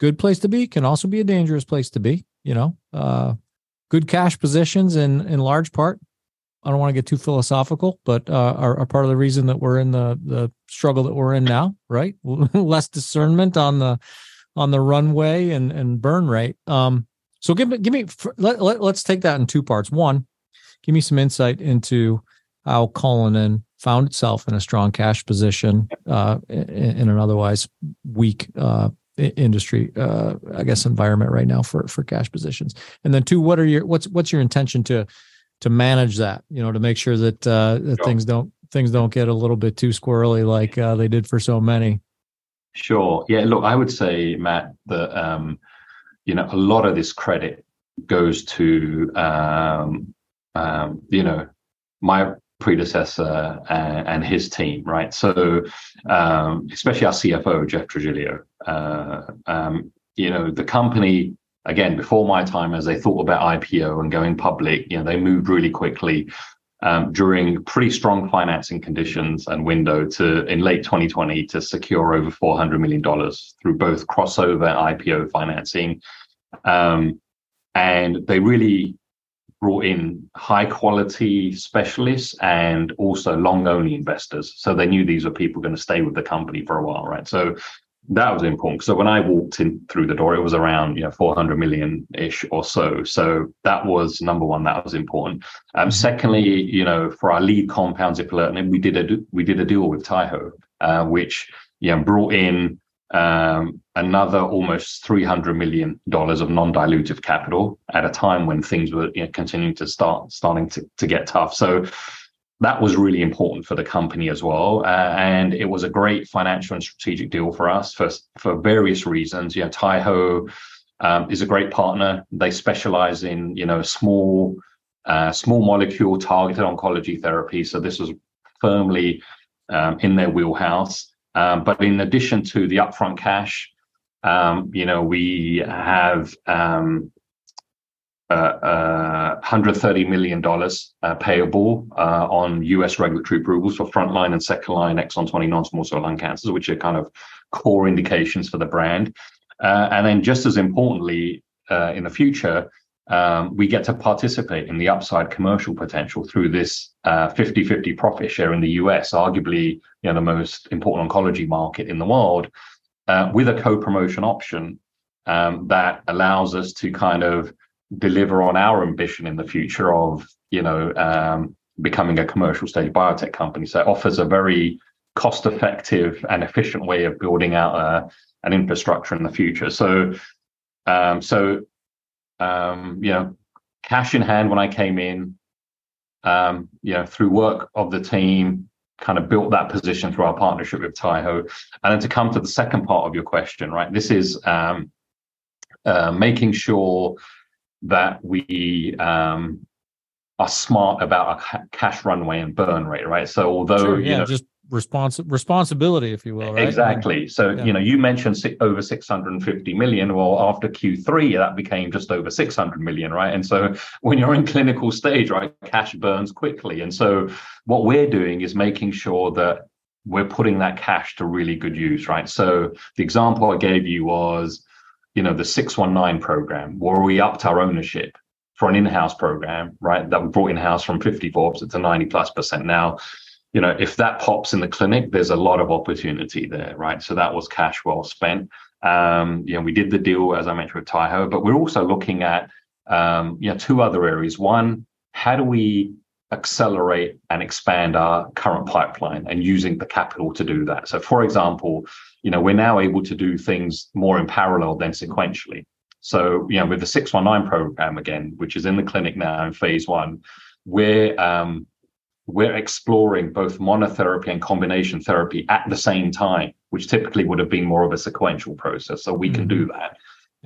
good place to be can also be a dangerous place to be. You know, uh, good cash positions in in large part. I don't want to get too philosophical, but uh, are, are part of the reason that we're in the the struggle that we're in now, right? Less discernment on the on the runway and and burn rate. Um, so give me give me let, let, let's take that in two parts. One, give me some insight into how Cullinan found itself in a strong cash position uh, in, in, an otherwise weak uh, industry, uh, I guess, environment right now for for cash positions. And then two, what are your what's what's your intention to to manage that? You know, to make sure that, uh, that sure. things don't things don't get a little bit too squirrely like uh, they did for so many. Sure. Yeah. Look, I would say, Matt, that um, you know a lot of this credit goes to um, um, you know, my predecessor and, and, his team, right? So, um, especially our CFO, Jeff Trigilio, uh, um, you know, the company, again, before my time, as they thought about IPO and going public, you know, they moved really quickly. Um, during pretty strong financing conditions and window to in late 2020 to secure over 400 million dollars through both crossover IPO financing, um, and they really brought in high quality specialists and also long only investors. So they knew these were people going to stay with the company for a while, right? So that was important. So when I walked in through the door, it was around you know 400 million ish or so. So that was number one. That was important. Um, mm-hmm. Secondly, you know, for our lead compounds, zipalertinib, we did a we did a deal with Taiho, uh, which you know brought in another almost $300 million of non-dilutive capital at a time when things were you know, continuing to start starting to, to get tough. So that was really important for the company as well. Uh, and it was a great financial and strategic deal for us for, for various reasons. You know, Taiho um, is a great partner. They specialize in you know small uh, small molecule targeted oncology therapy. So this was firmly um, in their wheelhouse. Um, but in addition to the upfront cash, um, you know, we have um, uh, uh, $130 million uh, payable uh, on US regulatory approvals for frontline and second line exon 20 non-small cell lung cancers, which are kind of core indications for the brand. Uh, and then just as importantly, uh, in the future, um, we get to participate in the upside commercial potential through this 50-50 uh, profit share in the US, arguably you know, the most important oncology market in the world, uh, with a co-promotion option um, that allows us to kind of deliver on our ambition in the future of you know um, becoming a commercial stage biotech company. So it offers a very cost-effective and efficient way of building out uh, an infrastructure in the future. So um, so um, you know, cash in hand when I came in, um, you know, through work of the team, kind of built that position through our partnership with Taiho. And then to come to the second part of your question, right? This is um, uh, making sure that we um, are smart about our cash runway and burn rate, right? So although yeah, you know, just responsi- responsibility, if you will. Right? Exactly. So yeah. you know, you mentioned over 650 million. Well, after Q3, that became just over 600 million, right? And so when you're in clinical stage, right, cash burns quickly. And so what we're doing is making sure that we're putting that cash to really good use, right? So the example I gave you was, you know, the 619 program, where we upped our ownership for an in-house program, right? That we brought in-house from 54 to 90 plus percent. Now, you know, if that pops in the clinic, there's a lot of opportunity there, right? So that was cash well spent. Um, you know, we did the deal as I mentioned with Taiho, but we're also looking at um, you know two other areas. One, how do we accelerate and expand our current pipeline and using the capital to do that? So, for example, you know, we're now able to do things more in parallel than sequentially. So, you know, with the 619 program again, which is in the clinic now in phase one, we're um, we're exploring both monotherapy and combination therapy at the same time, which typically would have been more of a sequential process. So we mm-hmm. can do that.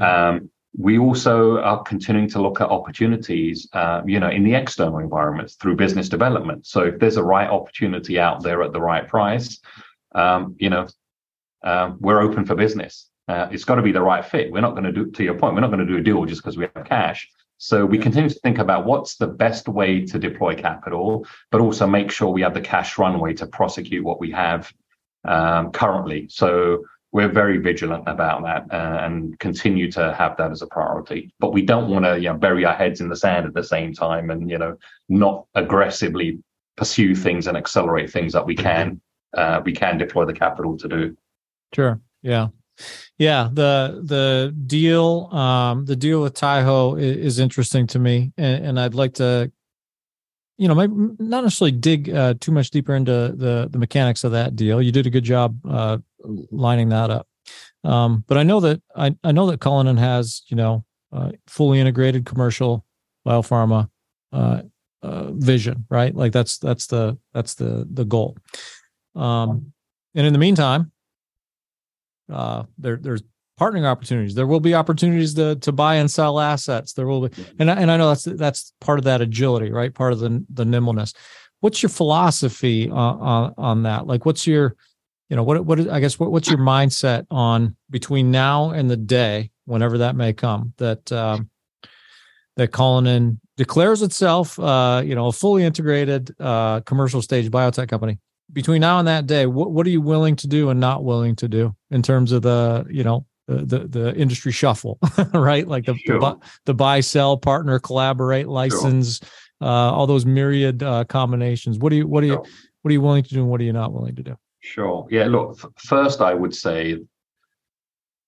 Um, we also are continuing to look at opportunities, uh, you know, in the external environments through business development. So if there's a right opportunity out there at the right price, um, you know, uh, we're open for business. Uh, it's got to be the right fit. We're not going to do, to your point, we're not going to do a deal just because we have cash. So we continue to think about what's the best way to deploy capital, but also make sure we have the cash runway to prosecute what we have um, currently. So we're very vigilant about that uh, and continue to have that as a priority. But we don't want to you know, bury our heads in the sand at the same time and you know not aggressively pursue things and accelerate things that we can uh, we can deploy the capital to do. Sure. Yeah. Yeah, the the deal um the deal with Taiho is, is interesting to me and, and, I'd like to you know, maybe not necessarily dig uh, too much deeper into the the mechanics of that deal. You did a good job uh, lining that up. Um, but I know that I, I know that Cullinan has, you know, uh, fully integrated commercial biopharma uh, uh, vision, right? Like that's that's the that's the the goal. Um, and in the meantime, uh, there there's partnering opportunities. There will be opportunities to to buy and sell assets. There will be, and I, and I know that's that's part of that agility, right? Part of the the nimbleness. What's your philosophy on on, on that? Like, what's your, you know, what what is, I guess what, what's your mindset on between now and the day, whenever that may come, that um, that Cullinan declares itself, uh, you know, a fully integrated uh, commercial stage biotech company between now and that day, what what are you willing to do and not willing to do in terms of the you know the the, the industry shuffle, right? Like the, sure. the, the buy sell partner collaborate license, sure. uh, all those myriad uh, combinations. What do you what do you what are you willing to do and what are you not willing to do? Sure. Yeah. Look, f- first I would say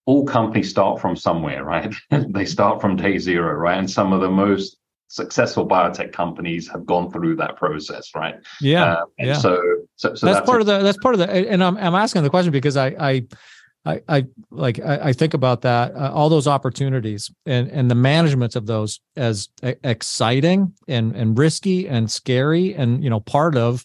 all companies start from somewhere, right? they start from day zero, right? And some of the most successful biotech companies have gone through that process, right? Yeah. Uh, yeah. So, so, so that's, that's, part of the that's part of the and I'm I'm asking the question because I I I, I like I, I think about that uh, all those opportunities and and the management of those as exciting and and risky and scary and you know part of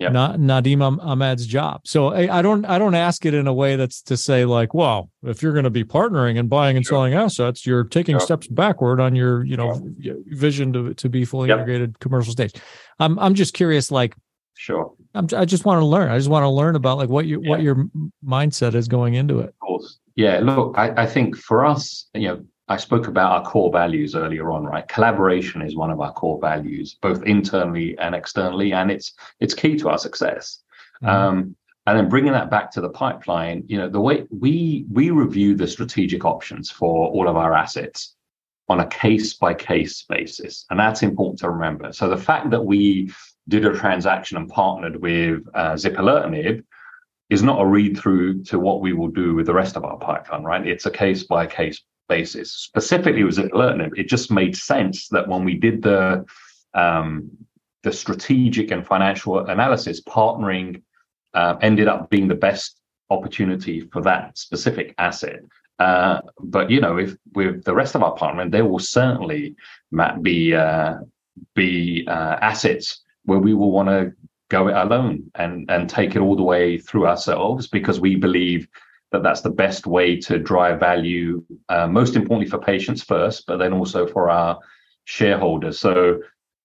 yep. Na- Nadim Ahmed's job. So I, I, don't I don't ask it in a way that's to say like, well, if you're going to be partnering and buying and sure. selling assets, you're taking sure. steps backward on your you know sure. vision to to be fully yep. integrated commercial stage. I'm I'm just curious, like, sure. I'm, I just want to learn. I just want to learn about like what you yeah. what your mindset is going into it. Of course. Yeah. Look, I, I think for us, you know, I spoke about our core values earlier on, right? Collaboration is one of our core values, both internally and externally, and it's it's key to our success. Mm-hmm. Um, and then bringing that back to the pipeline, you know, the way we we review the strategic options for all of our assets on a case by case basis, and that's important to remember. So the fact that we did a transaction and partnered with uh, zipalertinib is not a read through to what we will do with the rest of our pipeline, right? It's a case by case basis. Specifically with zipalertinib, it just made sense that when we did the um, the strategic and financial analysis, partnering uh, ended up being the best opportunity for that specific asset. Uh, but you know, if with the rest of our partnering, there will certainly be uh, be uh, assets where we will want to go it alone and and take it all the way through ourselves because we believe that that's the best way to drive value, uh, most importantly for patients first, but then also for our shareholders. So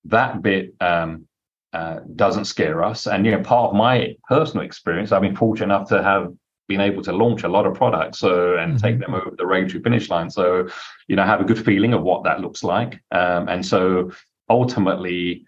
that bit um, uh, doesn't scare us. And you know, part of my personal experience, I've been fortunate enough to have been able to launch a lot of products so and mm-hmm. take them over the regulatory finish line. So you know, have a good feeling of what that looks like. Um, and so ultimately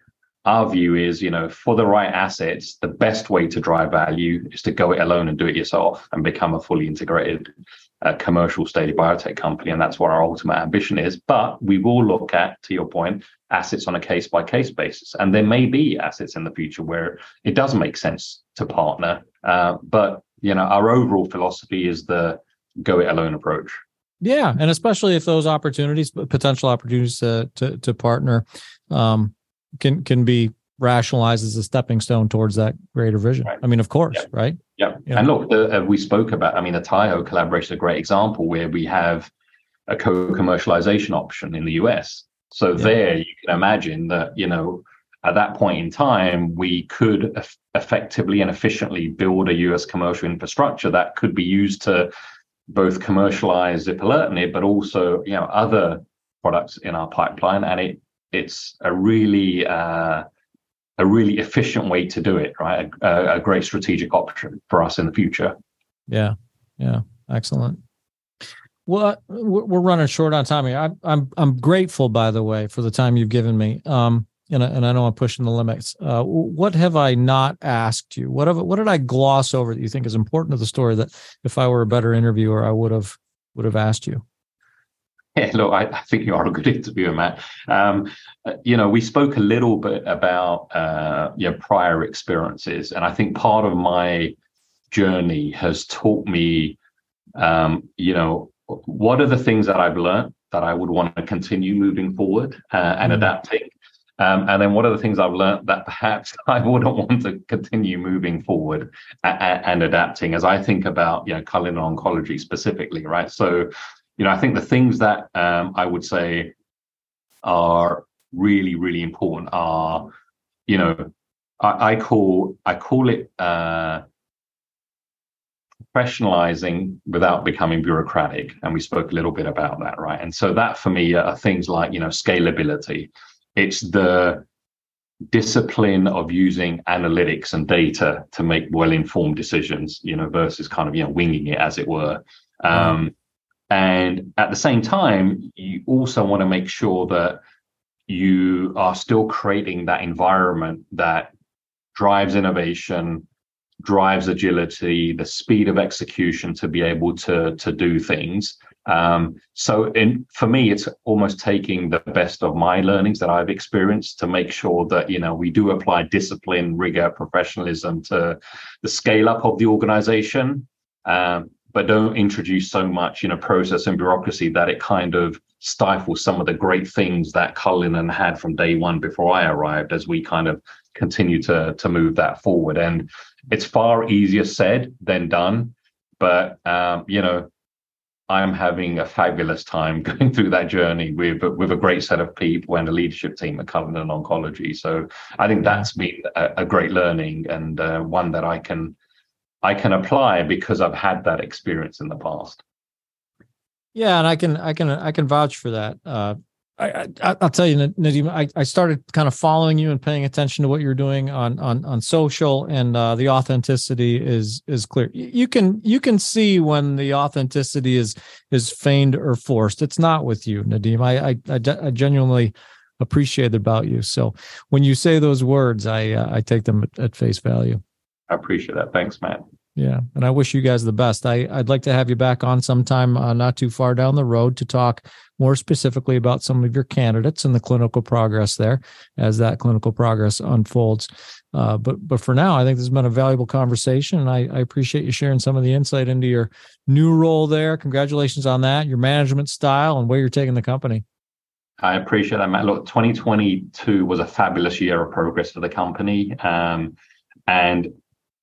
our view is, you know, for the right assets, the best way to drive value is to go it alone and do it yourself and become a fully integrated uh, commercial stage biotech company. And that's what our ultimate ambition is. But we will look at, to your point, assets on a case by case basis. And there may be assets in the future where it does make sense to partner. Uh, but, you know, our overall philosophy is the go it alone approach. Yeah, and especially if those opportunities, potential opportunities to to, to partner, um, can can be rationalized as a stepping stone towards that greater vision. Right. I mean, of course, yeah. right? Yeah. yeah. And look, the, uh, we spoke about. I mean, the Taiho collaboration is a great example where we have a co-commercialization option in the US. So yeah. there, you can imagine that you know at that point in time, we could eff- effectively and efficiently build a US commercial infrastructure that could be used to both commercialize zipalertinib, but also you know other products in our pipeline, and it it's a really uh, a really efficient way to do it, right? A, a, great strategic option for us in the future. Yeah, yeah, excellent. Well, we're running short on time here. I'm I'm I'm grateful, by the way, for the time you've given me. Um, and I, and I know I'm pushing the limits. Uh, what have I not asked you? What have what did I gloss over that you think is important to the story that if I were a better interviewer, I would have would have asked you? Yeah, look, I, I, think you are a good interviewer, Matt. Um, you know, we spoke a little bit about uh, your prior experiences, and I think part of my journey has taught me, um, you know, what are the things that I've learned that I would want to continue moving forward uh, and mm-hmm. adapting, um, and then what are the things I've learned that perhaps I wouldn't want to continue moving forward and, and adapting as I think about, you know, Cullinan oncology specifically, right? So you know, I think the things that um, I would say are really, really important are, you know, I, I call I call it uh, professionalizing without becoming bureaucratic, and we spoke a little bit about that, right? And so that for me are things like you know scalability. It's the discipline of using analytics and data to make well-informed decisions, you know, versus kind of you know winging it as it were. Um, and at the same time, you also want to make sure that you are still creating that environment that drives innovation, drives agility, the speed of execution to be able to, to do things. Um, so in, for me, it's almost taking the best of my learnings that I've experienced to make sure that, you know, we do apply discipline, rigor, professionalism to the scale up of the organization. Um, but don't introduce so much, you know, process and bureaucracy that it kind of stifles some of the great things that Cullinan had from day one before I arrived as we kind of continue to to move that forward. And it's far easier said than done. But um, you know, I am having a fabulous time going through that journey with with a great set of people and a leadership team at Cullinan Oncology. So I think that's been a, a great learning and uh, one that I can I can apply because I've had that experience in the past. Yeah, and I can I can I can vouch for that. Uh, I, I will tell you, Nadim. I, I started kind of following you and paying attention to what you're doing on on on social, and uh, the authenticity is is clear. You can you can see when the authenticity is is feigned or forced. It's not with you, Nadim. I I, I, I genuinely appreciate it about you. So when you say those words, I uh, I take them at, at face value. I appreciate that. Thanks, Matt. Yeah, and I wish you guys the best. I I'd like to have you back on sometime, uh, not too far down the road, to talk more specifically about some of your candidates and the clinical progress there as that clinical progress unfolds. Uh, but but for now, I think this has been a valuable conversation, and I, I appreciate you sharing some of the insight into your new role there. Congratulations on that, your management style, and where you're taking the company. I appreciate that, Matt. Look, 2022 was a fabulous year of progress for the company. Um, and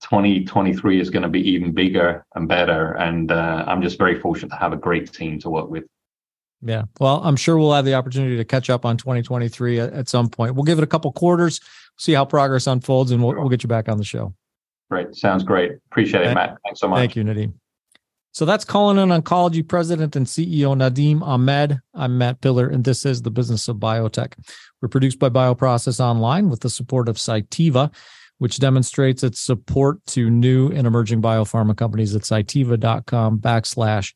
2023 is going to be even bigger and better. And uh, I'm just very fortunate to have a great team to work with. Yeah. Well, I'm sure we'll have the opportunity to catch up on 2023 at, at some point. We'll give it a couple quarters, see how progress unfolds, and we'll, we'll get you back on the show. Great. Sounds great. Appreciate it, Matt. Thanks so much. Thank you, Nadim. So that's Cullinan Oncology President and CEO Nadim Ahmed. I'm Matt Pillar, and this is the Business of Biotech. We're produced by Bioprocess Online with the support of Cytiva which demonstrates its support to new and emerging biopharma companies at cytiva.com backslash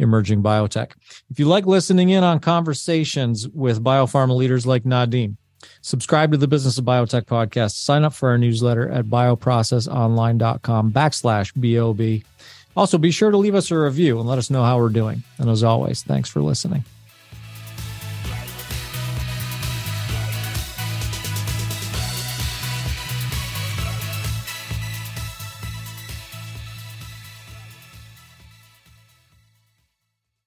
emerging biotech. If you like listening in on conversations with biopharma leaders like Nadim, subscribe to the Business of Biotech podcast. Sign up for our newsletter at bioprocessonline.com backslash BOB. Also, be sure to leave us a review and let us know how we're doing. And as always, thanks for listening.